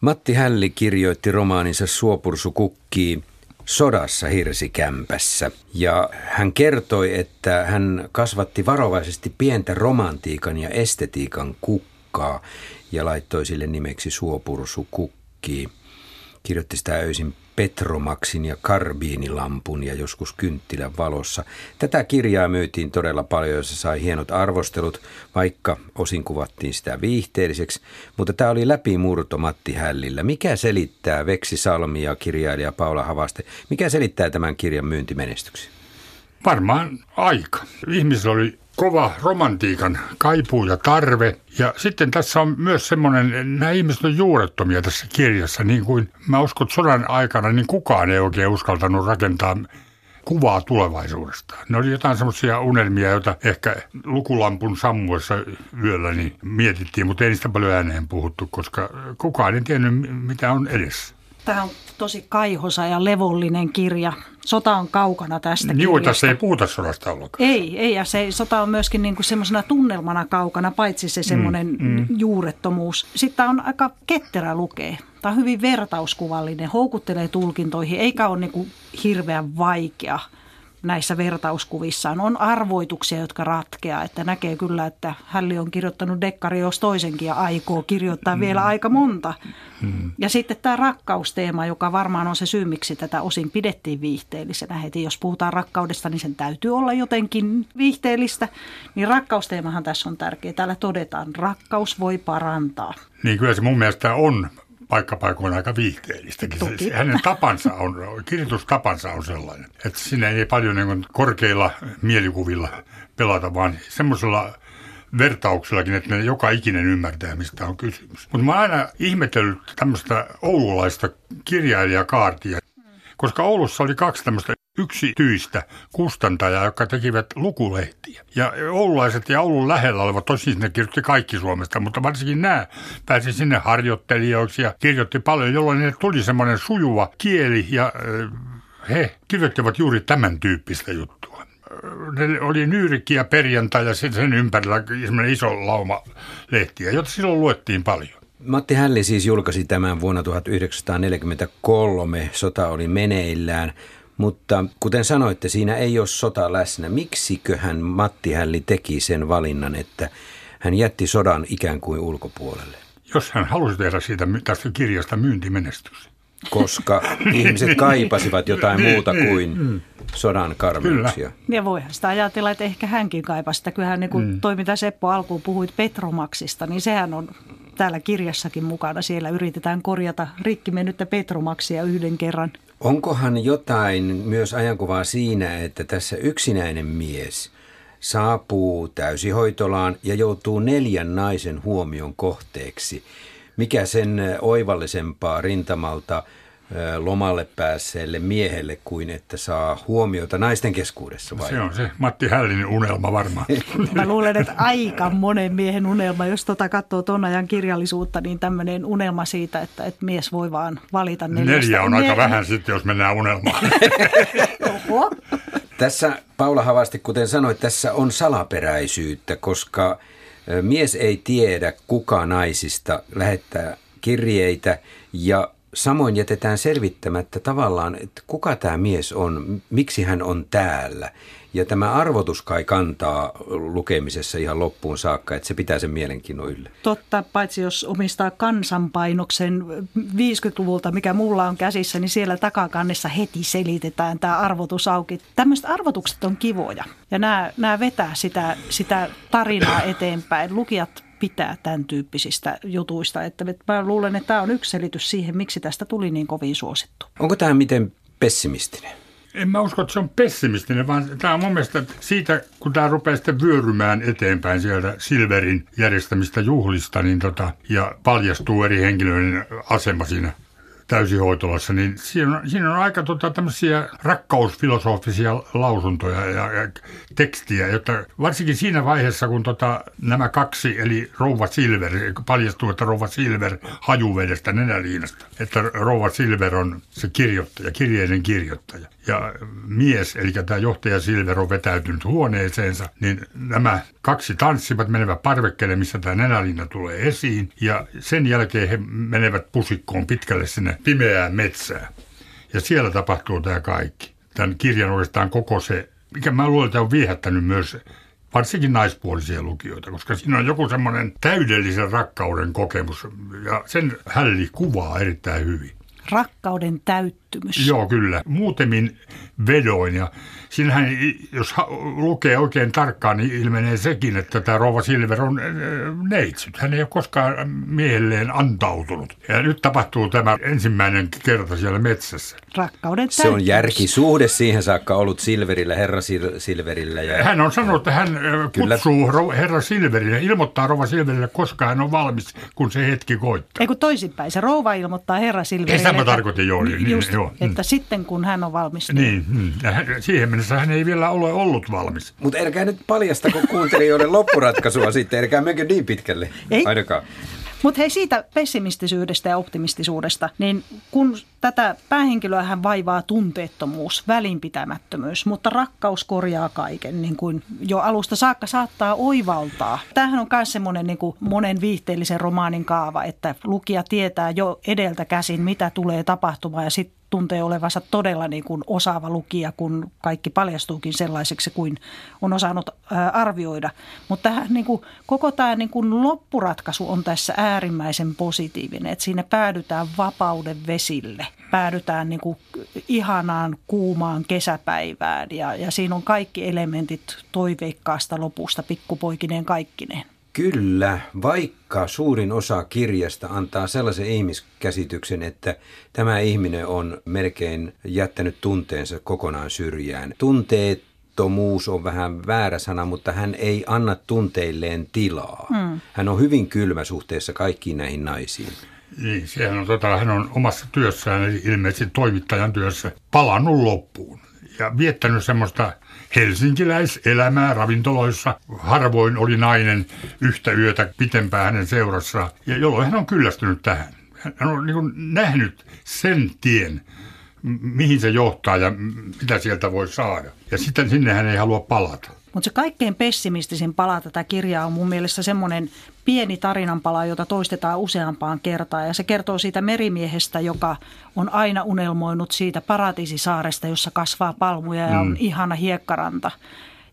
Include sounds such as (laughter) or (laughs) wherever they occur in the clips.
Matti Hälli kirjoitti romaaninsa Suopursu kukkii sodassa hirsikämpässä. Ja hän kertoi, että hän kasvatti varovaisesti pientä romantiikan ja estetiikan kukkaa ja laittoi sille nimeksi Suopursu kukkii. Kirjoitti sitä öisin Petromaksin ja karbiinilampun ja joskus kynttilän valossa. Tätä kirjaa myytiin todella paljon ja se sai hienot arvostelut, vaikka osin kuvattiin sitä viihteelliseksi. Mutta tämä oli läpimurto Matti Hällillä. Mikä selittää Veksi Salmi ja kirjailija Paula Havaste, mikä selittää tämän kirjan myyntimenestyksen? Varmaan aika. Ihmisillä oli kova romantiikan kaipuu ja tarve. Ja sitten tässä on myös semmoinen, nämä ihmiset on juurettomia tässä kirjassa, niin kuin mä uskon, että sodan aikana niin kukaan ei oikein uskaltanut rakentaa kuvaa tulevaisuudesta. Ne oli jotain semmoisia unelmia, joita ehkä lukulampun sammuessa yöllä niin mietittiin, mutta ei niistä paljon ääneen puhuttu, koska kukaan ei tiennyt, mitä on edessä. Tämä on tosi kaihosa ja levollinen kirja. Sota on kaukana tästä niin, kirjasta. tässä ei puhuta sodasta ollenkaan. Ei, ei ja se, sota on myöskin niin semmoisena tunnelmana kaukana, paitsi se semmoinen mm, mm. juurettomuus. Sitten on aika ketterä lukea. Tämä on hyvin vertauskuvallinen, houkuttelee tulkintoihin, eikä ole niin kuin hirveän vaikea – näissä vertauskuvissaan. On arvoituksia, jotka ratkeaa, että näkee kyllä, että Hälli on kirjoittanut dekkari jos toisenkin ja aikoo kirjoittaa mm. vielä aika monta. Mm. Ja sitten tämä rakkausteema, joka varmaan on se syy, miksi tätä osin pidettiin viihteellisenä heti. Jos puhutaan rakkaudesta, niin sen täytyy olla jotenkin viihteellistä. Niin rakkausteemahan tässä on tärkeä. Täällä todetaan, rakkaus voi parantaa. Niin kyllä se mun mielestä on paikkapaikoin aika viihteellistäkin. Se, hänen tapansa on, kirjoitustapansa on sellainen, että siinä ei paljon niin korkeilla mielikuvilla pelata, vaan semmoisella vertauksellakin, että ne joka ikinen ymmärtää, mistä on kysymys. Mutta mä oon aina ihmetellyt tämmöistä oululaista kirjailijakaartia, koska Oulussa oli kaksi tämmöistä yksityistä kustantajaa, jotka tekivät lukulehtiä. Ja oululaiset ja Oulun lähellä olevat, tosin ne kirjoitti kaikki Suomesta, mutta varsinkin nämä pääsi sinne harjoittelijoiksi ja kirjoitti paljon, jolloin ne tuli semmoinen sujuva kieli ja he kirjoittivat juuri tämän tyyppistä juttua. Ne oli Nyyrikki ja perjantai ja sen ympärillä iso lauma lehtiä, jota silloin luettiin paljon. Matti Hälli siis julkaisi tämän vuonna 1943. Sota oli meneillään. Mutta kuten sanoitte, siinä ei ole sota läsnä. Miksiköhän Matti Hälli teki sen valinnan, että hän jätti sodan ikään kuin ulkopuolelle? Jos hän halusi tehdä siitä tästä kirjasta myyntimenestys. Koska (laughs) ihmiset kaipasivat jotain niin, muuta niin, kuin mm. sodan karmeuksia. Ja voihan sitä ajatella, että ehkä hänkin kaipasi sitä. Kyllähän niin kuin mm. toi, mitä Seppo alkuun puhuit Petromaksista, niin sehän on täällä kirjassakin mukana. Siellä yritetään korjata rikki mennyttä Petromaksia yhden kerran. Onkohan jotain myös ajankuvaa siinä, että tässä yksinäinen mies saapuu täysihoitolaan ja joutuu neljän naisen huomion kohteeksi? Mikä sen oivallisempaa rintamalta – lomalle päässeelle miehelle kuin että saa huomiota naisten keskuudessa vai? Se on se Matti Hällinen unelma varmaan. (laughs) Mä luulen, että aika monen miehen unelma, jos tota katsoo tuon ajan kirjallisuutta, niin tämmöinen unelma siitä, että, että mies voi vaan valita neljästä. Neljä on aika vähän sitten, jos mennään unelmaan. (laughs) tässä Paula Havasti, kuten sanoit, tässä on salaperäisyyttä, koska mies ei tiedä, kuka naisista lähettää kirjeitä ja samoin jätetään selvittämättä tavallaan, että kuka tämä mies on, miksi hän on täällä. Ja tämä arvotus kai kantaa lukemisessa ihan loppuun saakka, että se pitää sen mielenkiinnon yllä. Totta, paitsi jos omistaa kansanpainoksen 50-luvulta, mikä mulla on käsissä, niin siellä takakannessa heti selitetään tämä arvotus auki. Tämmöiset arvotukset on kivoja ja nämä, nämä vetää sitä, sitä tarinaa eteenpäin. Lukijat pitää tämän tyyppisistä jutuista. Että mä luulen, että tämä on yksi selitys siihen, miksi tästä tuli niin kovin suosittu. Onko tämä miten pessimistinen? En mä usko, että se on pessimistinen, vaan tämä on mun mielestä siitä, kun tämä rupeaa sitten vyörymään eteenpäin sieltä Silverin järjestämistä juhlista, niin tota, ja paljastuu eri henkilöiden asema siinä täysihoitolassa, niin siinä on, siinä on aika tota, tämmöisiä rakkausfilosofisia lausuntoja ja, ja tekstiä, jotta varsinkin siinä vaiheessa, kun tota, nämä kaksi, eli Rouva Silver, paljastuu, että Rouva Silver hajuvedestä nenäliinasta, että Rouva Silver on se kirjoittaja, kirjeiden kirjoittaja. Ja mies, eli tämä johtaja Silver on vetäytynyt huoneeseensa, niin nämä kaksi tanssivat, menevät parvekkeelle, missä tämä nenäliina tulee esiin, ja sen jälkeen he menevät pusikkoon pitkälle sinne pimeään metsään. Ja siellä tapahtuu tämä kaikki. Tämän kirjan oikeastaan koko se, mikä mä luulen, että on viehättänyt myös varsinkin naispuolisia lukijoita, koska siinä on joku semmoinen täydellisen rakkauden kokemus, ja sen hälli kuvaa erittäin hyvin rakkauden täyttymys. Joo, kyllä. Muutemin vedoin ja siinähän, jos lukee oikein tarkkaan, niin ilmenee sekin, että tämä Rova Silver on neitsyt. Hän ei ole koskaan miehelleen antautunut. Ja nyt tapahtuu tämä ensimmäinen kerta siellä metsässä. Rakkauden Se on järkisuhde siihen saakka ollut Silverillä, herra Silverillä. Ja... Hän on sanonut, että hän kyllä. kutsuu herra Silverille, ilmoittaa Rova Silverille, koska hän on valmis, kun se hetki koittaa. Ei kun toisinpäin, se rouva ilmoittaa herra Silverille. Sitä mä tarkoitin, joo. Niin, just, joo. että mm. sitten kun hän on valmis. Niin, niin. Ja siihen mennessä hän ei vielä ole ollut valmis. Mutta älkää nyt paljastako kuuntelijoiden loppuratkaisua sitten, älkää menkö niin pitkälle ei. ainakaan. Mutta hei siitä pessimistisyydestä ja optimistisuudesta, niin kun tätä päähenkilöä hän vaivaa tunteettomuus, välinpitämättömyys, mutta rakkaus korjaa kaiken, niin kuin jo alusta saakka saattaa oivaltaa. Tämähän on myös semmoinen niin kuin monen viihteellisen romaanin kaava, että lukija tietää jo edeltä käsin, mitä tulee tapahtumaan ja sitten tuntee olevansa todella niin kuin osaava lukija, kun kaikki paljastuukin sellaiseksi kuin on osannut arvioida. Mutta niin kuin, koko tämä niin kuin loppuratkaisu on tässä äärimmäisen positiivinen, että siinä päädytään vapauden vesille, päädytään niin kuin ihanaan kuumaan kesäpäivään ja, ja siinä on kaikki elementit toiveikkaasta lopusta pikkupoikineen kaikkineen. Kyllä, vaikka suurin osa kirjasta antaa sellaisen ihmiskäsityksen, että tämä ihminen on melkein jättänyt tunteensa kokonaan syrjään. Tunteettomuus on vähän väärä sana, mutta hän ei anna tunteilleen tilaa. Hmm. Hän on hyvin kylmä suhteessa kaikkiin näihin naisiin. Niin, sehän on, tota, hän on omassa työssään, eli ilmeisesti toimittajan työssä, palannut loppuun ja viettänyt semmoista helsinkiläiselämää ravintoloissa. Harvoin oli nainen yhtä yötä pitempään hänen seurassaan, ja jolloin hän on kyllästynyt tähän. Hän on niin nähnyt sen tien, mihin se johtaa ja mitä sieltä voi saada. Ja sitten sinne hän ei halua palata. Mutta se kaikkein pessimistisin pala tätä kirjaa on mun mielestä semmoinen pieni tarinanpala, jota toistetaan useampaan kertaan. Ja se kertoo siitä merimiehestä, joka on aina unelmoinut siitä paratiisisaaresta, jossa kasvaa palmuja ja on mm. ihana hiekkaranta.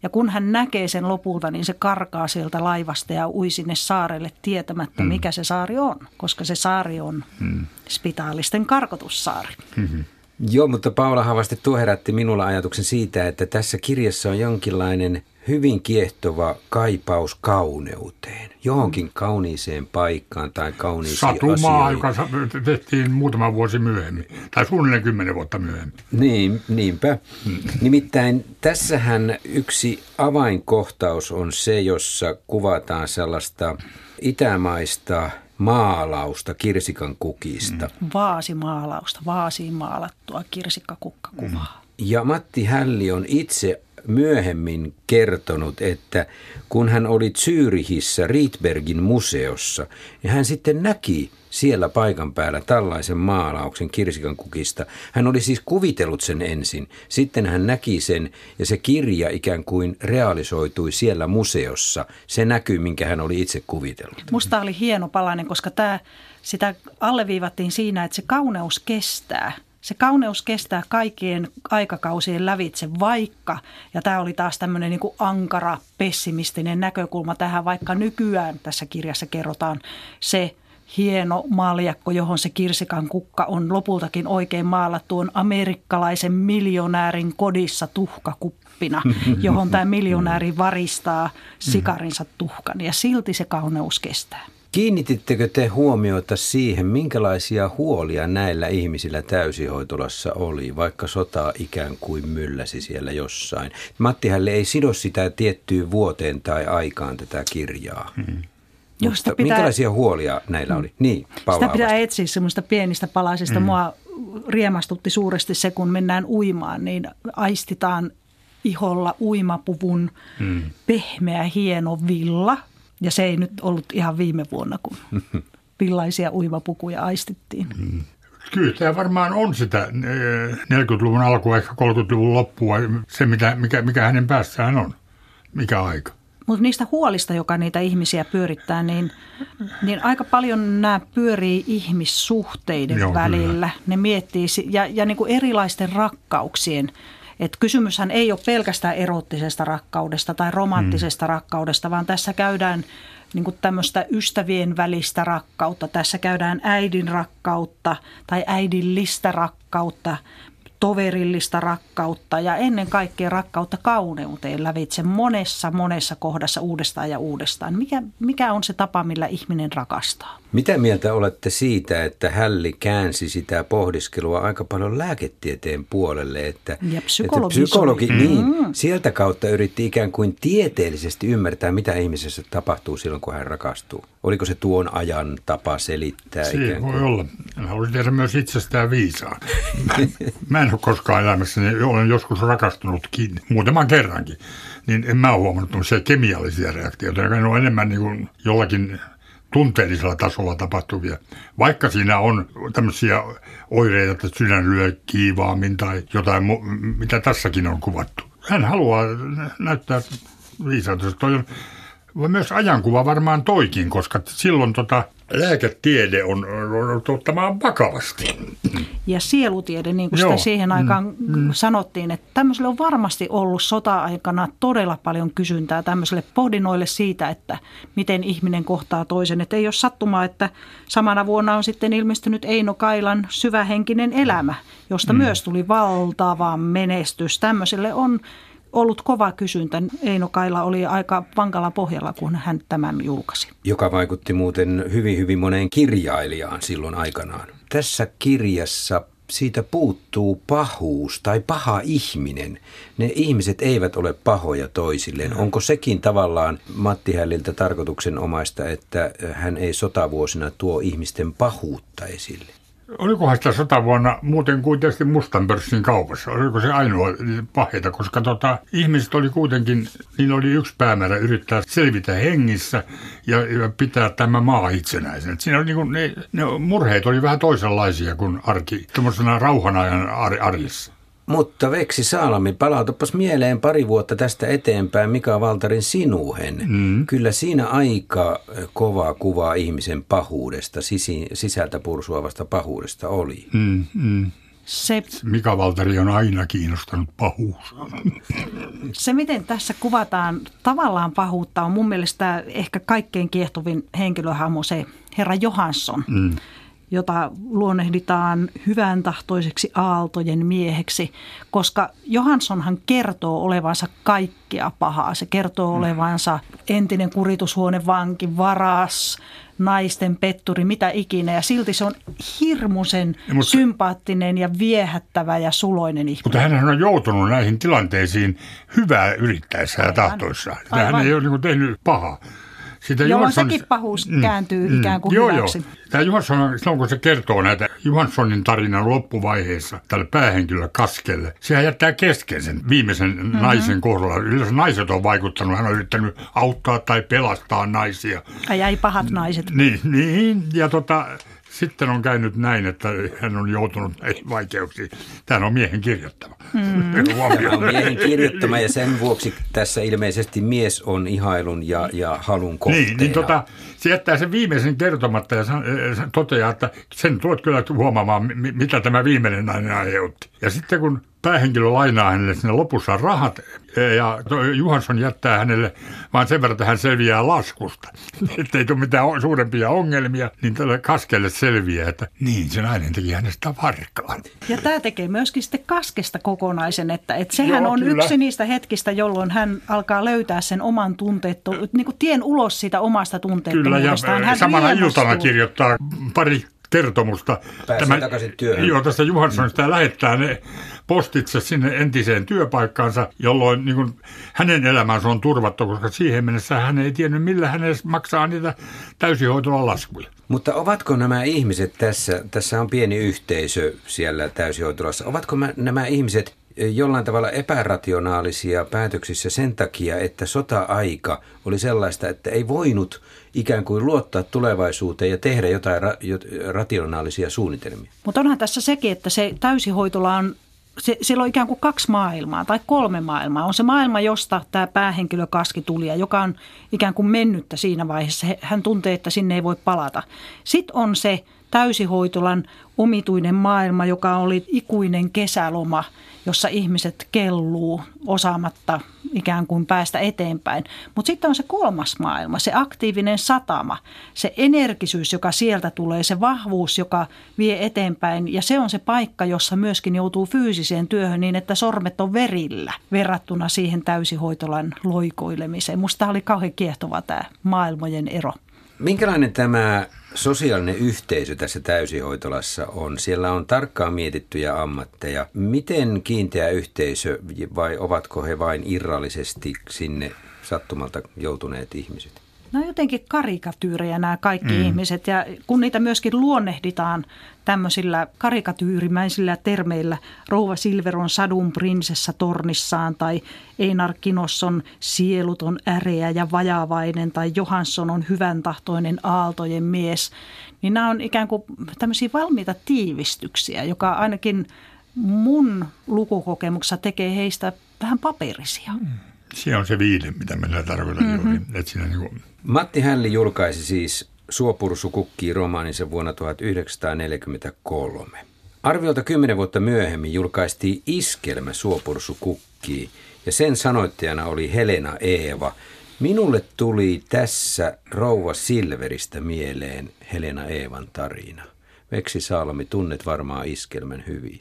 Ja kun hän näkee sen lopulta, niin se karkaa sieltä laivasta ja ui sinne saarelle tietämättä, mm. mikä se saari on. Koska se saari on mm. spitaalisten karkotussaari. Mm-hmm. Joo, mutta Paula Havasti tuo herätti minulla ajatuksen siitä, että tässä kirjassa on jonkinlainen hyvin kiehtova kaipaus kauneuteen, johonkin kauniiseen paikkaan tai kauniisiin Satumaa, asioihin. joka tehtiin muutama vuosi myöhemmin, tai suunnilleen kymmenen vuotta myöhemmin. Niin, niinpä. Hmm. Nimittäin tässähän yksi avainkohtaus on se, jossa kuvataan sellaista itämaista maalausta kirsikan kukista. Mm. Vaasimaalausta, vaasiin maalattua kirsikkakukkakuvaa. Mm. Ja Matti Hälli on itse myöhemmin kertonut, että kun hän oli Zyrihissä Rietbergin museossa, niin hän sitten näki siellä paikan päällä tällaisen maalauksen kirsikan kukista. Hän oli siis kuvitellut sen ensin, sitten hän näki sen ja se kirja ikään kuin realisoitui siellä museossa. Se näkyy, minkä hän oli itse kuvitellut. Musta oli hieno palanen, koska tämä, sitä alleviivattiin siinä, että se kauneus kestää – se kauneus kestää kaikkien aikakausien lävitse, vaikka, ja tämä oli taas tämmöinen niin ankara, pessimistinen näkökulma tähän, vaikka nykyään tässä kirjassa kerrotaan se hieno maljakko, johon se kirsikan kukka on lopultakin oikein maalattu, on amerikkalaisen miljonäärin kodissa tuhkakuppina, (laughs) johon tämä miljonääri varistaa sikarinsa tuhkan, ja silti se kauneus kestää. Kiinnitittekö te huomiota siihen, minkälaisia huolia näillä ihmisillä täysihoitolassa oli, vaikka sota ikään kuin mylläsi siellä jossain? Matti Hälle ei sido sitä tiettyyn vuoteen tai aikaan tätä kirjaa. Hmm. Mutta pitää, minkälaisia huolia näillä oli? Niin, Paula Sitä pitää etsiä semmoista pienistä palasista. Mm. Mua riemastutti suuresti se, kun mennään uimaan, niin aistitaan iholla uimapuvun mm. pehmeä, hieno villa. Ja se ei nyt ollut ihan viime vuonna, kun (laughs) villaisia uimapukuja aistittiin. Mm. Kyllä tämä varmaan on sitä 40-luvun eh, alkua, ehkä 30-luvun loppua, se mikä, mikä, mikä hänen päässään on, mikä aika. Mutta niistä huolista, joka niitä ihmisiä pyörittää, niin, niin aika paljon nämä pyörii ihmissuhteiden Joo, välillä. Kyllä. Ne miettii ja, ja niin kuin erilaisten rakkauksien. Et kysymyshän ei ole pelkästään erottisesta rakkaudesta tai romanttisesta hmm. rakkaudesta, vaan tässä käydään niin kuin tämmöistä ystävien välistä rakkautta. Tässä käydään äidin rakkautta tai äidillistä rakkautta toverillista rakkautta ja ennen kaikkea rakkautta kauneuteen lävitse monessa, monessa kohdassa uudestaan ja uudestaan. Mikä, mikä on se tapa, millä ihminen rakastaa? Mitä mieltä olette siitä, että Hälli käänsi sitä pohdiskelua aika paljon lääketieteen puolelle? Että, ja että psykologi, mm. niin, sieltä kautta yritti ikään kuin tieteellisesti ymmärtää, mitä ihmisessä tapahtuu silloin, kun hän rakastuu. Oliko se tuon ajan tapa selittää? Se ikään kuin? voi olla. Haluaisin tehdä myös itsestään viisaan. Mä en ole koskaan elämässäni, olen joskus rakastunutkin, muutaman kerrankin, niin en mä ole huomannut se kemiallisia reaktioita, joka on enemmän niin kuin jollakin tunteellisella tasolla tapahtuvia. Vaikka siinä on tämmöisiä oireita, että sydän lyö kiivaammin tai jotain, mitä tässäkin on kuvattu. Hän haluaa näyttää viisautta. Toi on myös ajankuva varmaan toikin, koska silloin tota, lääketiede on, on ottamaan vakavasti. Ja sielutiede, niin kuin sitä siihen aikaan mm, mm. sanottiin, että tämmöiselle on varmasti ollut sota-aikana todella paljon kysyntää tämmöiselle pohdinnoille siitä, että miten ihminen kohtaa toisen. Että ei ole sattumaa, että samana vuonna on sitten ilmestynyt Eino Kailan syvähenkinen elämä, josta mm. myös tuli valtava menestys. Tämmöiselle on ollut kova kysyntä. Eino Kaila oli aika vankalla pohjalla, kun hän tämän julkaisi. Joka vaikutti muuten hyvin, hyvin moneen kirjailijaan silloin aikanaan. Tässä kirjassa siitä puuttuu pahuus tai paha ihminen. Ne ihmiset eivät ole pahoja toisilleen. Onko sekin tavallaan Matti Hälliltä tarkoituksenomaista, että hän ei sotavuosina tuo ihmisten pahuutta esille? Olikohan sitä sata vuonna muuten kuin tietysti mustan pörssin kaupassa? Oliko se ainoa paheita? Koska tota, ihmiset oli kuitenkin, niillä oli yksi päämäärä yrittää selvitä hengissä ja, ja pitää tämä maa itsenäisen. Et siinä oli niin kuin, ne, ne murheet oli vähän toisenlaisia kuin arki, tuommoisena rauhanajan ar- arjessa. Mutta Veksi Saalami, palautapas mieleen pari vuotta tästä eteenpäin Mika Valtarin Sinuhen. Mm. Kyllä siinä aika kova kuva ihmisen pahuudesta, sisi, sisältä pursuavasta pahuudesta oli. Mm, mm. Se, Mika Valtari on aina kiinnostanut pahuus. (laughs) Se, miten tässä kuvataan tavallaan pahuutta, on mun mielestä ehkä kaikkein kiehtovin henkilöhahmo se herra Johansson. Mm jota luonnehditaan hyvän tahtoiseksi aaltojen mieheksi, koska Johanssonhan kertoo olevansa kaikkea pahaa. Se kertoo mm. olevansa entinen kuritushuonevanki, varas, naisten petturi, mitä ikinä. Ja silti se on hirmuisen mutta, sympaattinen ja viehättävä ja suloinen ihminen. Mutta hän on joutunut näihin tilanteisiin hyvää yrittäessä ja tahtoissaan. Hän ei ole niin tehnyt pahaa. Sitä Joo, Johansson... sekin pahuus mm, kääntyy mm, ikään kuin joo, hyväksi. Joo. Tämä Johansson, silloin kun se kertoo näitä Johanssonin tarinan loppuvaiheessa tälle päähenkilölle Kaskelle, sehän jättää kesken sen viimeisen mm-hmm. naisen kohdalla. Yleensä naiset on vaikuttanut, hän on yrittänyt auttaa tai pelastaa naisia. Ai ai pahat naiset. Niin, niin ja tota, sitten on käynyt näin, että hän on joutunut vaikeuksiin. Tämä on miehen kirjoittama. Mm. Tämä on miehen kirjoittama ja sen vuoksi tässä ilmeisesti mies on ihailun ja, ja halun kohteena. Niin, niin tota, se jättää sen viimeisen kertomatta ja toteaa, että sen tuot kyllä huomaamaan, mitä tämä viimeinen nainen aiheutti. Ja sitten kun päähenkilö lainaa hänelle sinne lopussa rahat ja Juhansson jättää hänelle vaan sen verran, että hän selviää laskusta. (laughs) Että ei tule mitään suurempia ongelmia, niin tälle kaskelle selviää, että niin se nainen teki hänestä varkaan. Ja tämä tekee myöskin sitten kaskesta kokonaisen, että, että sehän Joo, on kyllä. yksi niistä hetkistä, jolloin hän alkaa löytää sen oman tunteetto, niin kuin tien ulos siitä omasta tunteettomuudestaan. Kyllä, ja hän samana iltana kirjoittaa pari kertomusta. Pääsee takaisin työhön. Joo, tästä Johanssonista lähettää ne postitse sinne entiseen työpaikkaansa, jolloin niin kuin, hänen elämänsä on turvattu, koska siihen mennessä hän ei tiennyt, millä hän edes maksaa niitä täysihoitolan laskuja. Mutta ovatko nämä ihmiset tässä, tässä on pieni yhteisö siellä täysihoitolassa, ovatko nämä ihmiset jollain tavalla epärationaalisia päätöksissä sen takia, että sota-aika oli sellaista, että ei voinut ikään kuin luottaa tulevaisuuteen ja tehdä jotain ra- rationaalisia suunnitelmia. Mutta onhan tässä sekin, että se täysihoitola on se, siellä on ikään kuin kaksi maailmaa tai kolme maailmaa. On se maailma, josta tämä päähenkilö Kaski tuli ja joka on ikään kuin mennyttä siinä vaiheessa. Hän tuntee, että sinne ei voi palata. Sitten on se täysihoitolan omituinen maailma, joka oli ikuinen kesäloma, jossa ihmiset kelluu osaamatta ikään kuin päästä eteenpäin. Mutta sitten on se kolmas maailma, se aktiivinen satama, se energisyys, joka sieltä tulee, se vahvuus, joka vie eteenpäin. Ja se on se paikka, jossa myöskin joutuu fyysiseen työhön niin, että sormet on verillä verrattuna siihen täysihoitolan loikoilemiseen. Musta oli kauhean kiehtova tämä maailmojen ero. Minkälainen tämä sosiaalinen yhteisö tässä täysihoitolassa on? Siellä on tarkkaan mietittyjä ammatteja. Miten kiinteä yhteisö vai ovatko he vain irrallisesti sinne sattumalta joutuneet ihmiset? No jotenkin karikatyyrejä nämä kaikki mm. ihmiset ja kun niitä myöskin luonnehditaan tämmöisillä karikatyyrimäisillä termeillä, Rouva Silveron sadun prinsessa tornissaan tai Einar Kinosson sieluton äreä ja vajavainen tai Johansson on hyvän tahtoinen aaltojen mies, niin nämä on ikään kuin tämmöisiä valmiita tiivistyksiä, joka ainakin mun lukukokemuksessa tekee heistä vähän paperisia. Mm. Se on se viide, mitä minä tarkoitan mm-hmm. juuri. Että siinä niin kuin... Matti Hälli julkaisi siis Suopursu kukkii romaaninsa vuonna 1943. Arviolta kymmenen vuotta myöhemmin julkaistiin iskelmä Suopursu kukkii ja sen sanoittajana oli Helena Eeva. Minulle tuli tässä Rouva Silveristä mieleen Helena Eevan tarina. Veksi Salmi, tunnet varmaan iskelmän hyvin.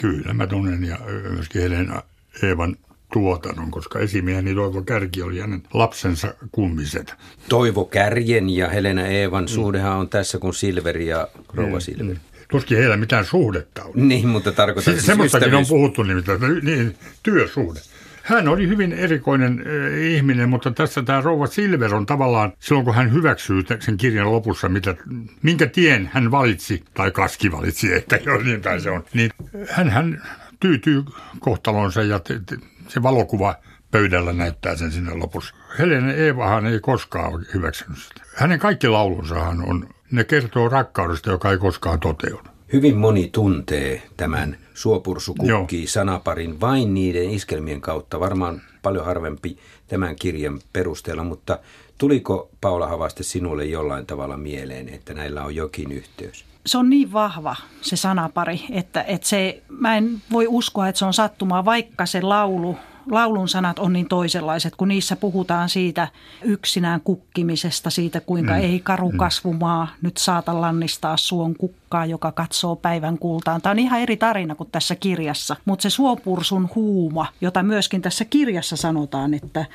Kyllä, mä tunnen ja myöskin Helena Eevan tuotannon, koska esimieheni Toivo Kärki oli hänen lapsensa kummiset. Toivo Kärjen ja Helena Eevan mm. suhdehan on tässä kuin Silveri ja Rouva mm. Silveri. Mm. Tuskin heillä mitään suhdetta on. Niin, mutta tarkoitan siis, siis Semmoistakin on puhuttu nimittäin, niin, työsuhde. Hän oli hyvin erikoinen äh, ihminen, mutta tässä tämä rouva Silver on tavallaan, silloin kun hän hyväksyy sen kirjan lopussa, mitä, minkä tien hän valitsi, tai Kaski valitsi, (laughs) että jo niin päin se on, niin hän, hän tyytyy kohtalonsa ja te, te, se valokuva pöydällä näyttää sen sinne lopussa. Helena Eevahan ei koskaan hyväksynyt sitä. Hänen kaikki laulunsahan on, ne kertoo rakkaudesta, joka ei koskaan toteudu. Hyvin moni tuntee tämän suopursukukki sanaparin vain niiden iskelmien kautta. Varmaan paljon harvempi tämän kirjan perusteella, mutta tuliko Paula Havaste sinulle jollain tavalla mieleen, että näillä on jokin yhteys? Se on niin vahva se sanapari, että, että se, mä en voi uskoa, että se on sattumaa, vaikka se laulu, laulun sanat on niin toisenlaiset, kun niissä puhutaan siitä yksinään kukkimisesta, siitä kuinka mm. ei karu mm. kasvumaa nyt saata lannistaa suon kukkaa, joka katsoo päivän kultaan. Tämä on ihan eri tarina kuin tässä kirjassa, mutta se suopursun huuma, jota myöskin tässä kirjassa sanotaan, että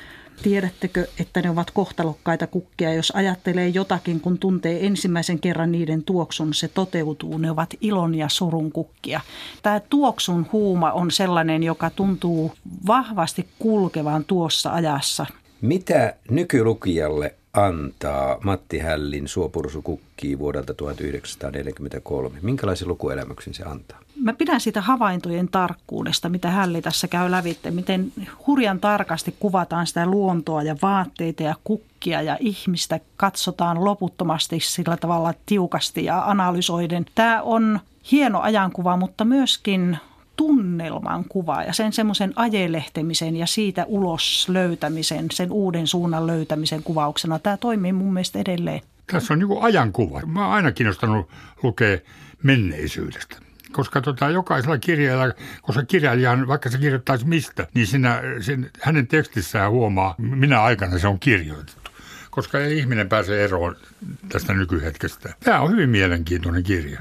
Tiedättekö, että ne ovat kohtalokkaita kukkia, jos ajattelee jotakin, kun tuntee ensimmäisen kerran niiden tuoksun, se toteutuu. Ne ovat ilon ja surun kukkia. Tämä tuoksun huuma on sellainen, joka tuntuu vahvasti kulkevan tuossa ajassa. Mitä nykylukijalle antaa Matti Hällin Suopursu kukkii vuodelta 1943? Minkälaisen lukuelämyksen se antaa? Mä pidän sitä havaintojen tarkkuudesta, mitä Hälli tässä käy lävitte, miten hurjan tarkasti kuvataan sitä luontoa ja vaatteita ja kukkia ja ihmistä katsotaan loputtomasti sillä tavalla tiukasti ja analysoiden. Tämä on hieno ajankuva, mutta myöskin tunnelman kuva ja sen semmoisen ajelehtemisen ja siitä ulos löytämisen, sen uuden suunnan löytämisen kuvauksena. Tämä toimii mun mielestä edelleen. Tässä on niin ajankuva. Mä oon aina kiinnostanut lukea menneisyydestä koska tota, jokaisella kirjailijalla, koska kirjailijan, vaikka se kirjoittaisi mistä, niin siinä, siinä, hänen tekstissään huomaa, minä aikana se on kirjoitettu. Koska ei ihminen pääse eroon tästä nykyhetkestä. Tämä on hyvin mielenkiintoinen kirja.